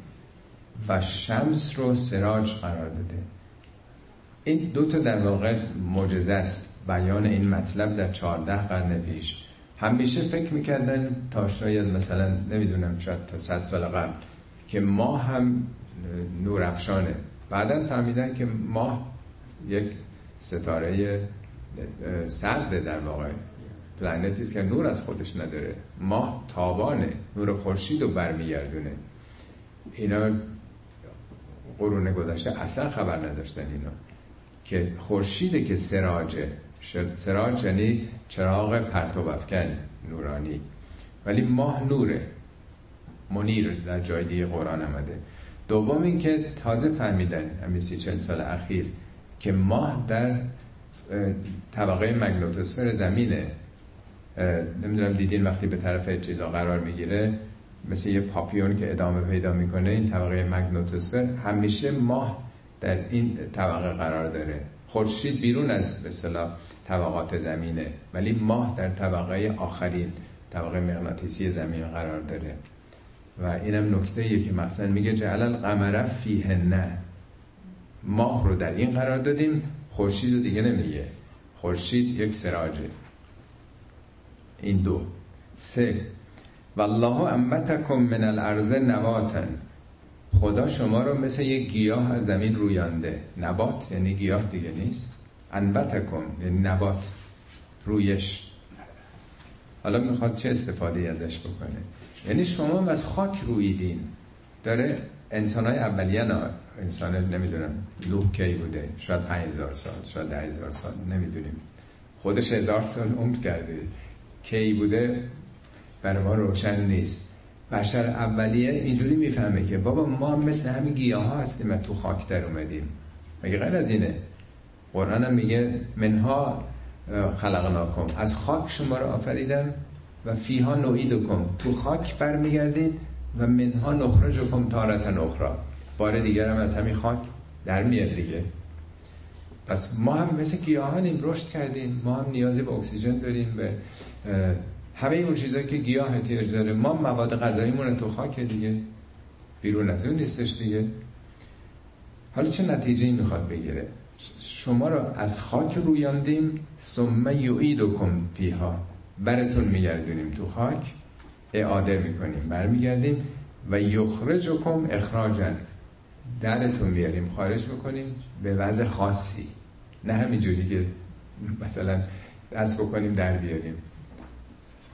و شمس رو سراج قرار داده. این دو تا در واقع معجزه است. بیان این مطلب در چهارده قرن پیش. همیشه فکر می‌کردن تا شاید مثلا نمی‌دونم شاید تا صد سال قبل که ماه هم نور افشانه. بعدا فهمیدن که ماه یک ستاره سرده در واقع. پلنتی است که نور از خودش نداره. ماه تابانه. نور خورشید رو برمیگردونه. اینا قرون گذشته اصلا خبر نداشتن اینا. که خورشیده که سراجه. سراج یعنی چراغ پرتو افکن نورانی. ولی ماه نوره. منیر در جای دیگه قرآن آمده. دوم اینکه تازه فهمیدن همین سی چل سال اخیر که ماه در طبقه مگنوتوسفر زمینه. نمی‌دونم دیدین وقتی به طرف چیزا قرار می‌گیره مثل یه پاپیون که ادامه پیدا می‌کنه این طبقه مگنوتوسفر همیشه ماه در این طبقه قرار داره. خورشید بیرون از مثلا طبقات زمینه ولی ماه در طبقه آخرین طبقه مغناطیسی زمین قرار داره. و اینم نکته که مثلا میگه جعل القمر فیه نه. ماه رو در این قرار دادیم خورشید رو دیگه نمیگه. خورشید یک سراجه. این دو. سه. والله امتکم من الارض نباتن خدا شما رو مثل یک گیاه از زمین رویانده نبات یعنی گیاه دیگه نیست. انبتکم یعنی نبات. رویش. حالا می‌خواد چه استفاده ازش بکنه؟ یعنی شما از خاک رویدین داره انسان های اولیه نه انسان نمی‌دونم لوح کی بوده؟ شاید 5000 سال شاید 10000 سال نمی‌دونیم. خودش هزار سال عمر کرده. کی بوده برای ما روشن نیست. بشر اولیه اینجوری می‌فهمه که بابا ما مثل همین گیاه ها هستیم تو خاک در اومدیم. مگه غیر از اینه؟ قرآن هم میگه منها خلقناکم. از خاک شما رو آفریدم و فیها نوعیدکم تو خاک برمیگردید و منها نخرجکم تارتا اخرى بار دیگر هم از همین خاک در میاد دیگه. پس ما هم مثل گیاهانیم رشد کردیم. ما هم نیازی به اکسیژن داریم به همه اون چیزایی که گیاه احتیاج داره. ما مواد غذاییمون تو خاک دیگه بیرون از اون نیستش دیگه. حالا چه نتیجه می‌خواد بگیره؟ شما رو از خاک رویاندیم ثم یعیدکم فیها. براتون میگردونیم تو خاک اعاده می‌کنیم برمیگردیم و یخرجکم اخراجن درتون میاریم خارج می‌کنیم به وضع خاصی. نه همینجوری که مثلا دست بکنیم در بیاریم.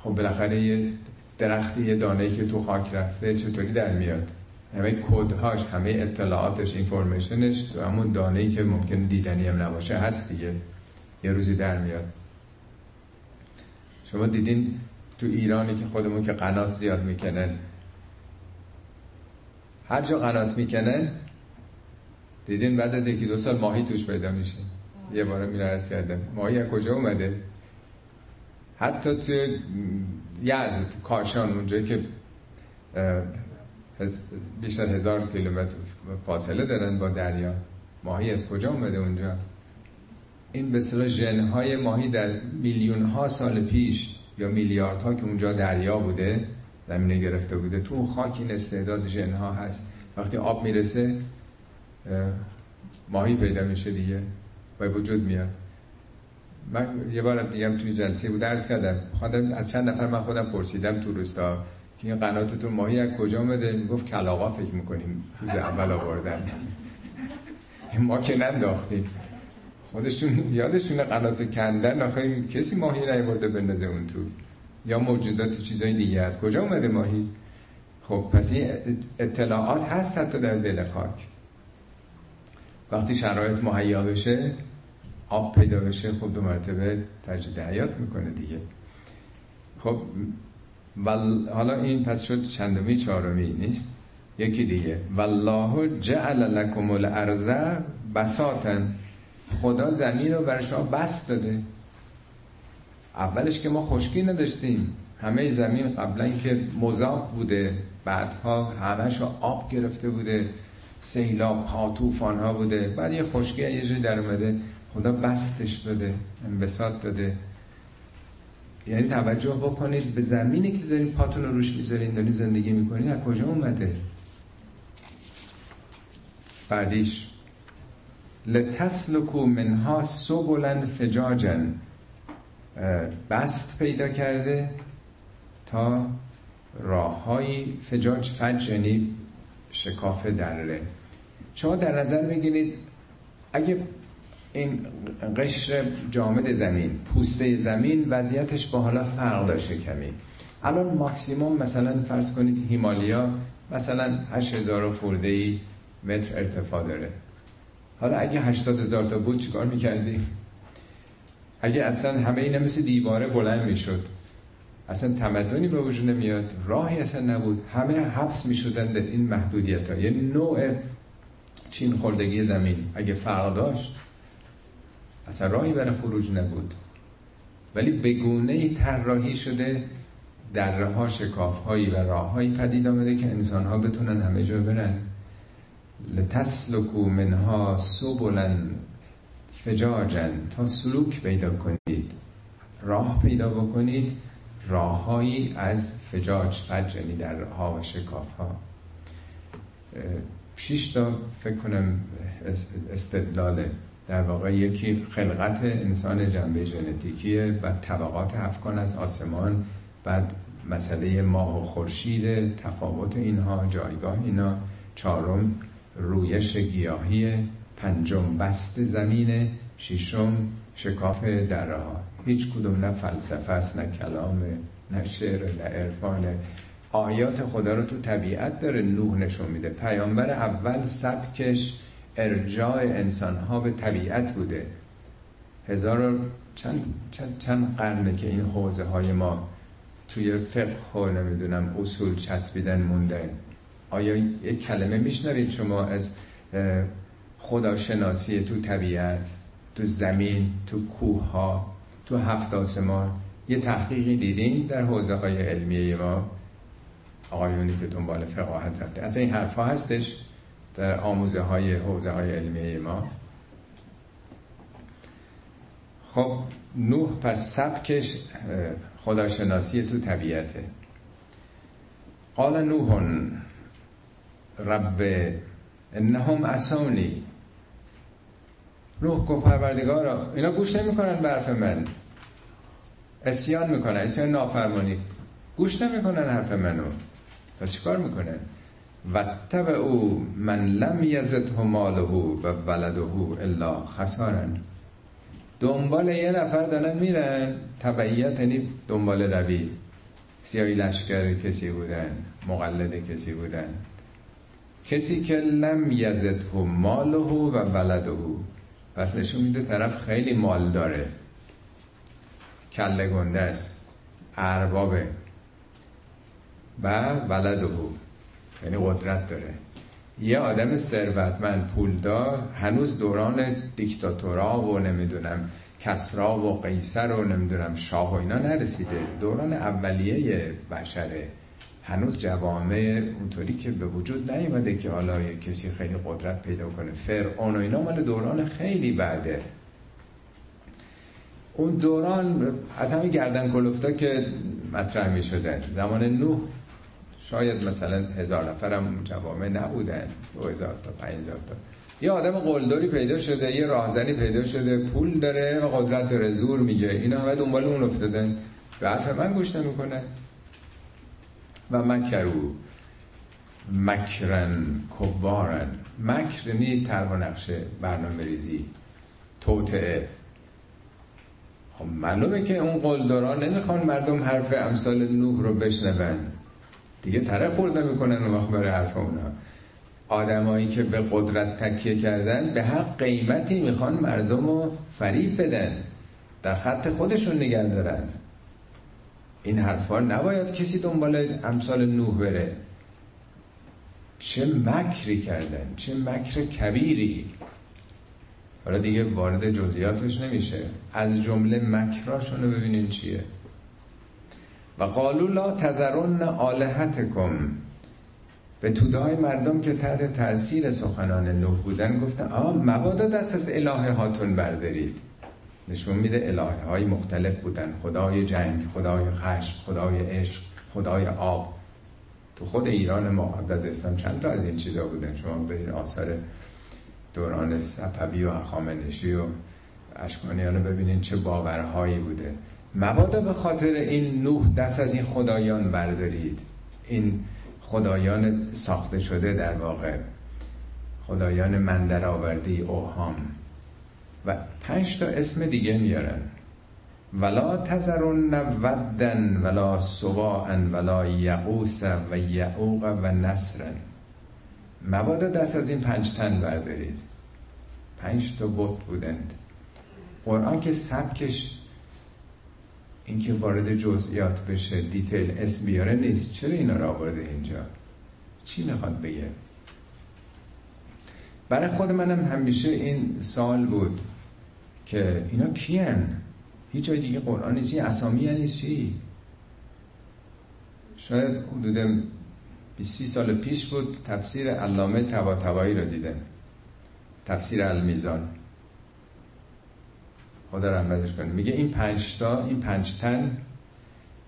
خب بالاخره یه درختی یه دانه که تو خاک رفته چطوری در میاد؟ همه کودهاش همه اطلاعاتش اینفورمیشنش تو همون دانه که ممکن دیدنی هم نباشه هست دیگه. یه روزی در میاد. شما دیدین تو ایرانی که خودمون که قنات زیاد می‌کنن؟ هر جا قنات می‌کنن دیدین بعد از یکی دو سال ماهی توش پیدا میشه. یه باره میره کردم. ماهی از کجا اومده؟ حتی تو یزد کاشان اونجایی که بیشتر هزار کیلومتر فاصله دارن با دریا. ماهی از کجا اومده اونجا؟ این به صلاح ژنهای ماهی در میلیون ها سال پیش یا میلیاردها که اونجا دریا بوده زمینه گرفته بوده تو خاک این استعداد ژنها هست. وقتی آب می‌رسه ماهی پیدا میشه دیگه و وجود میاد. من یه بار دیگه توی جلسه بود درس کردم خودم از چند نفر من خودم پرسیدم تو روستا که این قناتتون ماهی از کجا اومده؟ گفت کلاغا فکر می‌کنیم روز اول آوردن. ما که ننداختیم. خودشون یادشون قنات کندن آخه کسی ماهی نیورده بندازه اون تو. یا موجودات چیزای دیگه از کجا اومده ماهی؟ خب پس این اطلاعات هست حتی در دل خاک. وقتی شرایط مهیا بشه آب پیدا بشه خب دو مرتبه تجدید حیات می‌کنه دیگه. خب حالا این پس شد چندمی؟ چهارمی نیست. یکی دیگه. والله جعل لکم الارض بساتن خدا زمین رو برای شما بست داده. اولش که ما خشکی نداشتیم. همه زمین قبلا که مذاب بوده بعدها همش آب گرفته بوده. سیلاب ها طوفان ها بوده. بعد یه خشکی یه جایی در اومده. خدا بستش داده انبساط داده. یعنی توجه بکنید به زمینی که دارین پاتون رو روش می‌ذارین دارین زندگی می‌کنین از کجا اومده؟ بعدیش لتسلکو منها سبلن فجاجن. بست پیدا کرده تا راههایی فجاج فج یعنی شکاف دره. شما در نظر بگیرید اگه این قشر جامد زمین پوسته زمین وضعیتش با حالا فرق داشته کمی. الان ماکسیموم مثلا فرض کنید هیمالیا مثلا 8000 خورده ای متر ارتفاع داره. حالا اگه 80 هزار تا بود چیکار می‌کردیم اگه اصلا همه اینا مثل دیواره بلند می‌شد. اصلا تمدنی به وجود نمیاد. راهی اصلا نبود. همه حبس می‌شدن در این محدودیت ها یه نوع چین خوردگی زمین. اگه فرق داشت اصلا راهی برای خروج نبود. ولی بگونه طراحی شده دره ها شکاف هایی و راه هایی پدید آمده که انسان ها بتونن همه جا برن. لتسلکو منها سبلن فجاجن. تا سلوک پیدا کنید. راه پیدا بکنید. راههایی از فجاج فج یعنی در ها و شکاف ها شش تا فکر کنم استدلاله. در واقع یکی خلقت انسان جنبه ژنتیکیه و طبقات افکان از آسمان بعد مسئله ماه و خورشید تفاوت اینها جایگاه اینا. چهارم رویش گیاهی پنجم بست زمین ششم شکاف دره هیچ کدوم نه فلسفه است نه کلام نه شعر نه عرفان. آیات خدا رو تو طبیعت داره نوح نشون میده. پیامبر اول سبکش ارجاع انسان ها به طبیعت بوده. هزار چند, چند, چند قرنه که این حوزه های ما توی فقه و نمی‌دونم اصول چسبیدن مونده آیا یک کلمه میشنوید شما از خداشناسی تو طبیعت تو زمین تو کوه ها تو هفت آسمان؟ یه تحقیقی دیدین در حوزه های علمیه ما؟ آقایونی که دنبال فقاهت رفته. از این حرف ها هستش؟ در آموزه های حوزه های علمیه ما. خب نوح پس سبکش خداشناسی تو طبیعته. قال نوح رب انهم اسونی نوح گفت پروردگارا اینا گوش نمی‌کنن به حرف من. اسیان می‌کنن اسیان نافرمانی. گوش نمی‌کنن حرف منو. پس چیکار می‌کنن؟ و تبع او من لم یزده ماله و ولده الا خسارن. دنبال یه نفر دارن میرن. تبعیت یعنی دنبال روی. سیاهی لشکر کسی بودن مقلد کسی بودن. کسی که لم یزده ماله و ولده. پس نشون میده طرف خیلی مال داره. کله گنده است اربابه. و ولده. یعنی قدرت داره. یه آدم ثروتمند پولدار هنوز دوران دیکتاتورا و نمی‌دونم کسرا و قیصر و نمی‌دونم شاه و اینا نرسیده. دوران اولیه بشره. هنوز جوامع اونطوری که به وجود نیومده که حالا کسی خیلی قدرت پیدا کنه. فرعون و اینا مال دوران خیلی بعده. اون دوران از همین گردن کلفتا که مطرح می شدن زمان نوح شاید مثلا هزار نفرم جوامع نبودن. دو هزار تا پنج هزار تا. یه آدم قلدری پیدا شده یه راهزنی پیدا شده پول داره و قدرت داره زور میگه اینا همه دنبال اون افتادن. به حرف من گوش نمی‌کنه. و مکرو. مکرن کبارن. مکر یعنی طرح و نقشه برنامه ریزی توطعه خب معلومه که اون قلدران نمی‌خوان مردم حرف امثال نوح رو بشنون. دیگه طرف خورد نمی‌کنن اون وقت برای حرف اونا. آدمایی که به قدرت تکیه کردن به هر قیمتی می‌خوان مردم رو فریب بدن. در خط خودشون نگه دارن. این حرفا نباید کسی دنبال امثال نوح بره. چه مکری کردن چه مکر کبیری. حالا دیگه وارد جزئیاتش نمیشه. از جمله مکراشونو ببینیم چیه. و قالو لا تذرن آلهتکم. به توده مردم که تحت تاثیر سخنان نوح بودن گفتن آه مبادا دست از الهه هاتون بردارید. نشون میده الهه های مختلف بودن. خدای جنگ خدای خشم خدای عشق خدای آب. تو خود ایران ما قبل از اسلام چند تا از این چیزا بودن؟ شما برین آثار دوران صفوی و اخامنشی و اشکانیان رو ببینین چه باورهایی بوده. مبادا به خاطر این نوح دست از این خدایان بردارید. این خدایان ساخته شده در واقع. خدایان مندر آوردی اوهام. و پنج تا اسم دیگه میارن. ولا تذرن ودن ولا سواعا ولا یعوس و یعوق و نصرن. مبادا دست از این پنج تن بردارید. پنج تا بت بودند. قرآن که سبکش اینکه وارد جزئیات بشه دیتیل اسم بیاره نیست. چرا اینا رو آورده اینجا؟ چی می‌خواد بگه؟ برای خود منم همیشه این سال بود که اینا کیان؟ هیچ جای دیگه قرآن نیست. اسامی یعنی چی؟ شاید حدود 20 سال پیش بود تفسیر علامه تباتبایی رو دیدم. تفسیر المیزان. خدا رحمتش کنه. میگه این پنج تا این پنج تن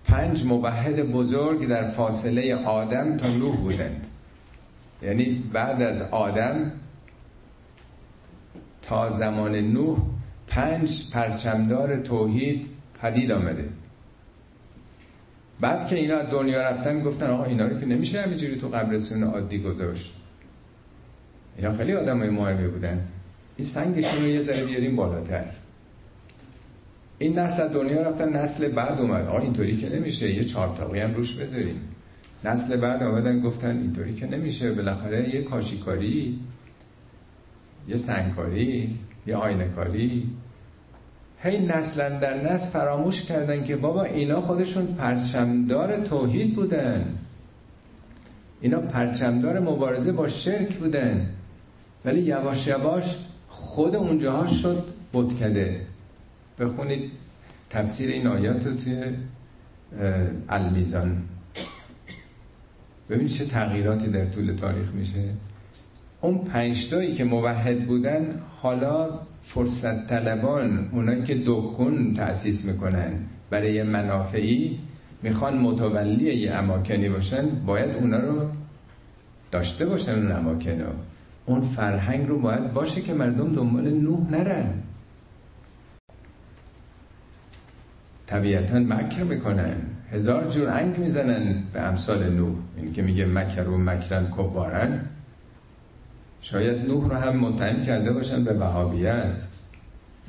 پنج موحد بزرگ در فاصله آدم تا نوح بودند. یعنی بعد از آدم تا زمان نوح پنج پرچمدار توحید پدید آمده. بعد که اینا دنیا رفتن گفتن آقا اینا رو که نمیشه همینجوری تو قبرستون عادی گذاشت. اینا خیلی آدم های مهمی بودن. این سنگشون رو یه ذره بیاریم بالاتر. این نسل دنیا رفتن نسل بعد اومد. آقا اینطوری که نمیشه. یه چهار هم روش بذاریم. نسل بعد آمدن گفتن اینطوری که نمیشه. بالاخره یه کاشیکاری یه سنگکاری یه آینه کاری هی نسلا در نسل فراموش کردن که بابا اینا خودشون پرچمدار توحید بودن. اینا پرچمدار مبارزه با شرک بودن. ولی یواش یواش خود اونجاها شد بودکده بخونید تفسیر این آیات رو توی المیزان. ببینید چه تغییراتی در طول تاریخ میشه. اون پنجتایی که موحد بودن حالا فرصت طلبان اونایی که دکون تأسیس می‌کنن برای منافعی می‌خوان متولی یه اماکنی باشن باید اونا رو داشته باشن اون اماکن رو. اون فرهنگ رو باید باشه که مردم دنبال نوح نرن. طبیعتا مکر می‌کنن. هزار جور انگ می‌زنن به امثال نوح. این که میگه مکر و مکرن کبارن. شاید نوح رو هم متهم کرده باشن به وهابیت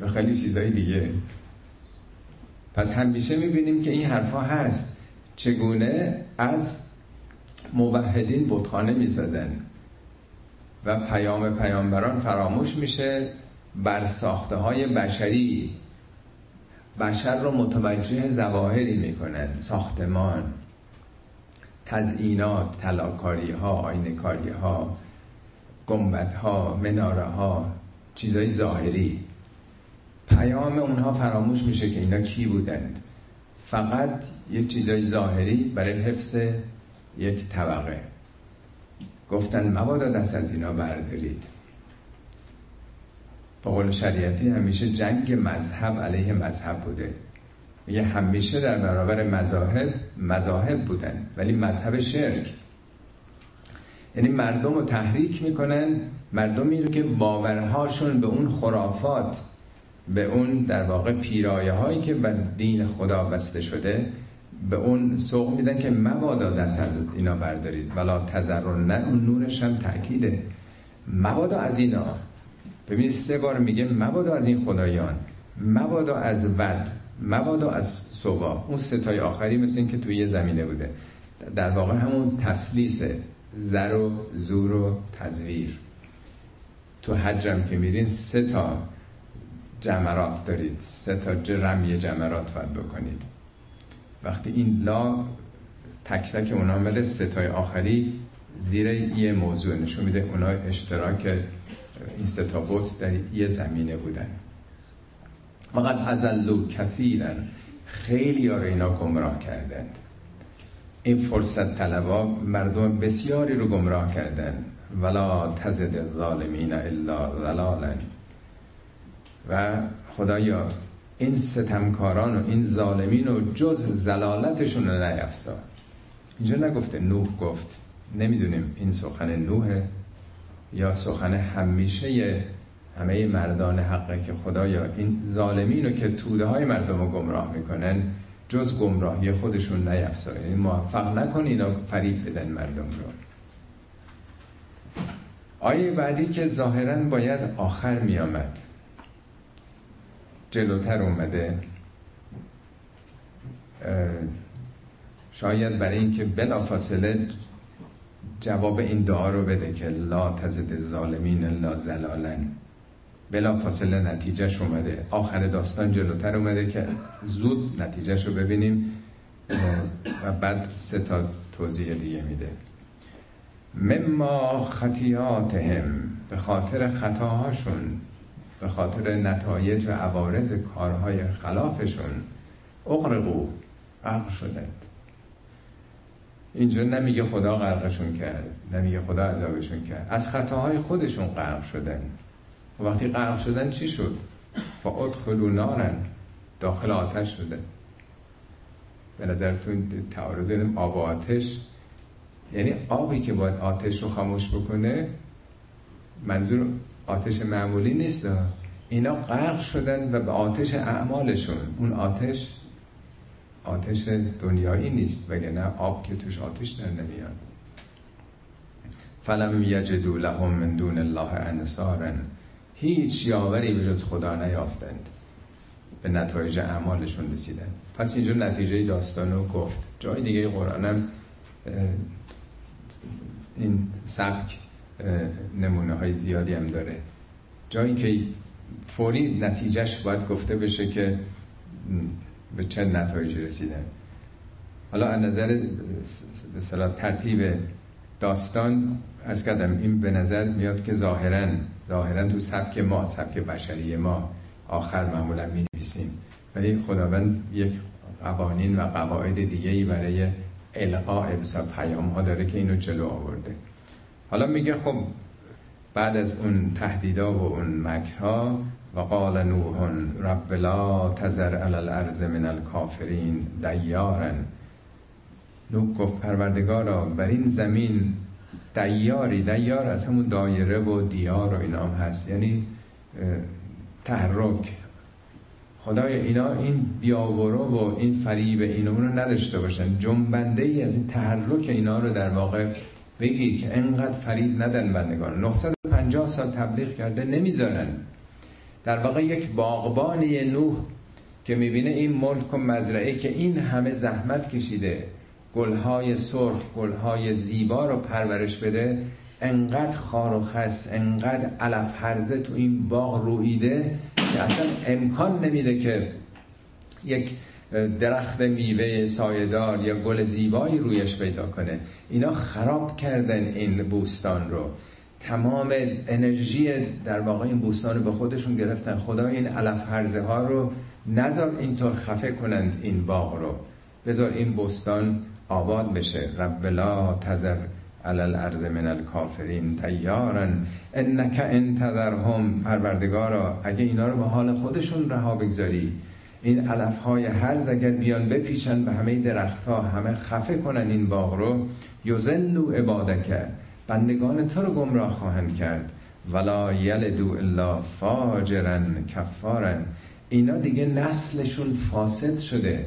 و خیلی چیزای دیگه. پس همیشه می‌بینیم که این حرفا هست. چگونه؟ از موحدین بتخانه می‌سازن و پیام پیامبران فراموش میشه بر ساخته های بشری. بشر رو متوجه زواهری می‌کنن ساختمان تزئینات تلاکاری ها آینه کاری ها گمبت ها مناره ها چیزای ظاهری. پیام اونها فراموش میشه که اینا کی بودند. فقط یه چیزای ظاهری برای حفظ یک طبقه. گفتن مبادا دست از اینا بردارید. با قول شریعتی همیشه جنگ مذهب علیه مذهب بوده. میگه همیشه در برابر مذاهب مذاهب بودن ولی مذهب شرک. یعنی مردم رو تحریک می‌کنن مردمی رو که باورهاشون به اون خرافات به اون در واقع پیرایه هایی که بر دین خدا بسته شده به اون سوق میدن که مبادا دست از اینا بردارید. ولا تذرن اون نورش هم تأکیده. مبادا از اینا. ببینید سه بار میگه مبادا از این خدایان مبادا از ود مبادا از صبا. اون ستای آخری مثل این که توی یه زمینه بوده. در واقع همون تسلیسه زر و زور و تزویر. تو حجم که میرین سه تا جمرات دارید. سه تا رمی جمرات باید بکنید. وقتی این لا تک تک اونا آمده ستای آخری زیر یه موضوع نشون میده. اونا اشتراک این ستا در یه زمینه بودن. فقط ازلو کثیرن خیلی ها اینا گمراه کردند. این فرصت طلبا مردم بسیاری رو گمراه کردن ولا تزد الظالمین الا ضلالا و خدایا این ستمکاران و این ظالمین و جز زلالتشون رو نیفزا اینجا نگفته نوح گفت. نمی‌دونیم این سخن نوحه. یا سخن همیشه همه مردان حقه که خدایا این ظالمین رو که توده های مردم رو گمراه می‌کنن جز گمراهی خودشون نیفزا یعنی موفق نکن اینا فریب بدن مردم رو. آیه بعدی که ظاهرا باید آخر میامد جلوتر اومده. شاید برای اینکه بلافاصله جواب این دعا رو بده که لا تزد ظالمین لا زلالن بلا فاصله نتیجهش اومده. آخر داستان جلوتر اومده که زود نتیجهش رو ببینیم. و بعد سه تا توضیح دیگه میده. مما خطیاتهم به خاطر خطاهاشون به خاطر نتایج و عوارض کارهای خلافشون. اقرقو غرق شدند. اینجا نمیگه خدا غرقشون کرد نمیگه خدا عذابشون کرد. از خطاهای خودشون غرق شدن. و وقتی غرق شدن چی شد؟ فادخلوا نارن داخل آتش شده. به نظرتون تعارض آب و آتش یعنی آبی که باید آتش رو خاموش بکنه منظور آتش معمولی نیست. اینا غرق شدن و به آتش اعمالشون اون آتش آتش دنیایی نیست وگرنه آب که توش آتش در نمیاد. فلم یجدو لهم من دون الله انصارا. هیچ یاوری به جز خدا نیافتند. به نتایج اعمالشون رسیدن. پس اینجا نتیجه داستان رو گفت. جای دیگه قرآنم این سبک نمونه های زیادی هم داره. جایی که فوری نتیجهش باید گفته بشه که به چه نتایجی رسیدن. حالا از نظر به ترتیب داستان ارز کردم این به نظر میاد که ظاهرا ظاهرا تو سبک ما سبک بشری ما آخر معمولا می نویسیم ولی خداوند یک قوانین و قواعد دیگه ای برای القاء بسا پیام ها داره که اینو جلو آورده. حالا میگه خب بعد از اون تهدیدا و اون مکرها و قال نوح رب لا تذر علی الارض من الکافرین دیارن نوح گفت پروردگارا بر این زمین دیاری دیار از همون دایره و دیار و اینا هم هست. یعنی تحرک. خدای اینا این بیاورو و این فریب اینا رو نداشته باشن. جنبنده ای از این تحرک اینا رو در واقع بگید که انقدر فریب ندن بندگان. 950 سال تبلیغ کرده نمی‌ذارن. در واقع یک باغبانی نوح که می‌بینه این ملک و مزرعه که این همه زحمت کشیده گلهای سرخ گلهای زیبا رو پرورش بده انقدر خار و خس انقدر علف حرزه تو این باغ رویده که اصلا امکان نمیده که یک درخت میوه سایدار یا گل زیبایی رویش پیدا کنه. اینا خراب کردن این بوستان رو. تمام انرژی در واقع این بوستان رو به خودشون گرفتن. خدا این علف هرزه ها رو نذار اینطور خفه کنند این باغ رو. بذار این بوستان آباد بشه. رب لا تذر علی الارض من الکافرین تیارن. انک انتظرهم پروردگارا اگه اینا رو به حال خودشون رها بگذاری این علف های هرز اگر بیان بپیچن به همه درخت ها همه خفه کنن این باغ رو یزلو عبادکه بندگان تو رو گمراه خواهند کرد. ولا یلدو الا فاجرن کفارن. اینا دیگه نسلشون فاسد شده.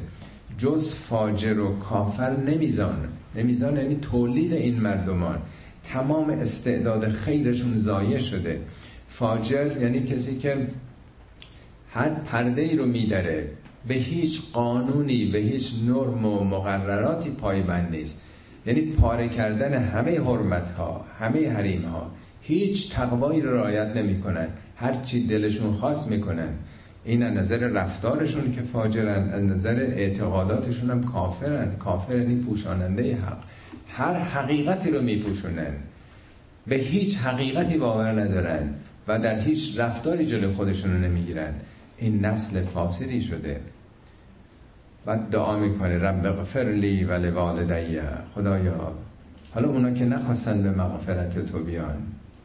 جز فاجر و کافر نمیزان. نمیزان یعنی تولید این مردمان. تمام استعداد خیرشون ضایع شده. فاجر یعنی کسی که هر پرده ای رو میداره به هیچ قانونی به هیچ نرم و مقرراتی پایبند نیست. یعنی پاره کردن همه حرمت ها همه حریم ها هیچ تقوایی رو رعایت نمی‌کنن. هر چی دلشون خواست می‌کنن. این از نظر رفتارشون که فاجرن از نظر اعتقاداتشون هم کافرن. کافر یعنی پوشاننده حق. هر حقیقتی رو میپوشونن. به هیچ حقیقتی باور ندارن و در هیچ رفتاری جلو خودشون رو نمی‌گیرن. این نسل فاسدی شده. و دعا می‌کنه رب اغفر لی و لوالدی خدایا. حالا اونا که نخواستن به مغفرت تو بیان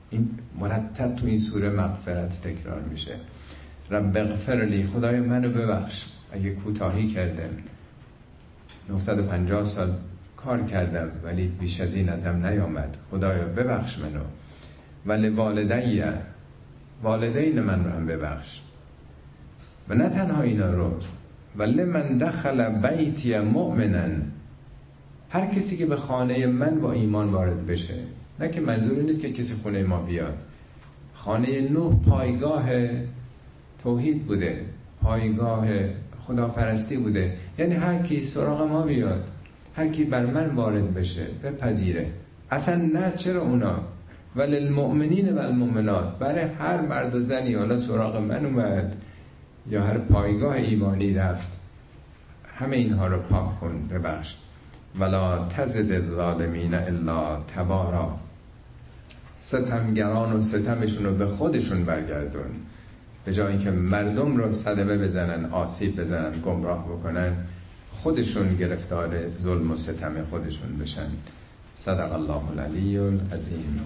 این مرتب تو این سوره مغفرت تکرار میشه. رب اغفر لی خدای منو ببخش اگه کوتاهی کردم. 950 سال کار کردم ولی بیش از این ازم نیامد. خدایا ببخش منو. ولی والدی والدین من رو هم ببخش. و نه تنها اینا رو ولی من دخل بیتی مؤمنن. هر کسی که به خانه من با ایمان وارد بشه نه که منظوری نیست که کسی خونه ما بیاد. خانه نوح پایگاه توحید بوده پایگاه خدافرستی بوده. یعنی هر کی سراغ ما بیاد هر کی بر من وارد بشه بپذیره. اصلا نه چرا اونا؟ ولی المؤمنین و المؤمنات برای هر مرد و زنی حالا سراغ من اومد. یا هر پایگاه ایمانی رفت همه اینها رو پاک کن ببخش. ولا تزد الظالمین الا تبارا. ستمگران و ستمشون رو به خودشون برگردون. به جای اینکه مردم رو صدمه بزنن آسیب بزنن گمراه بکنن خودشون گرفتار ظلم و ستم خودشون بشن. صدق الله العلی العظیم.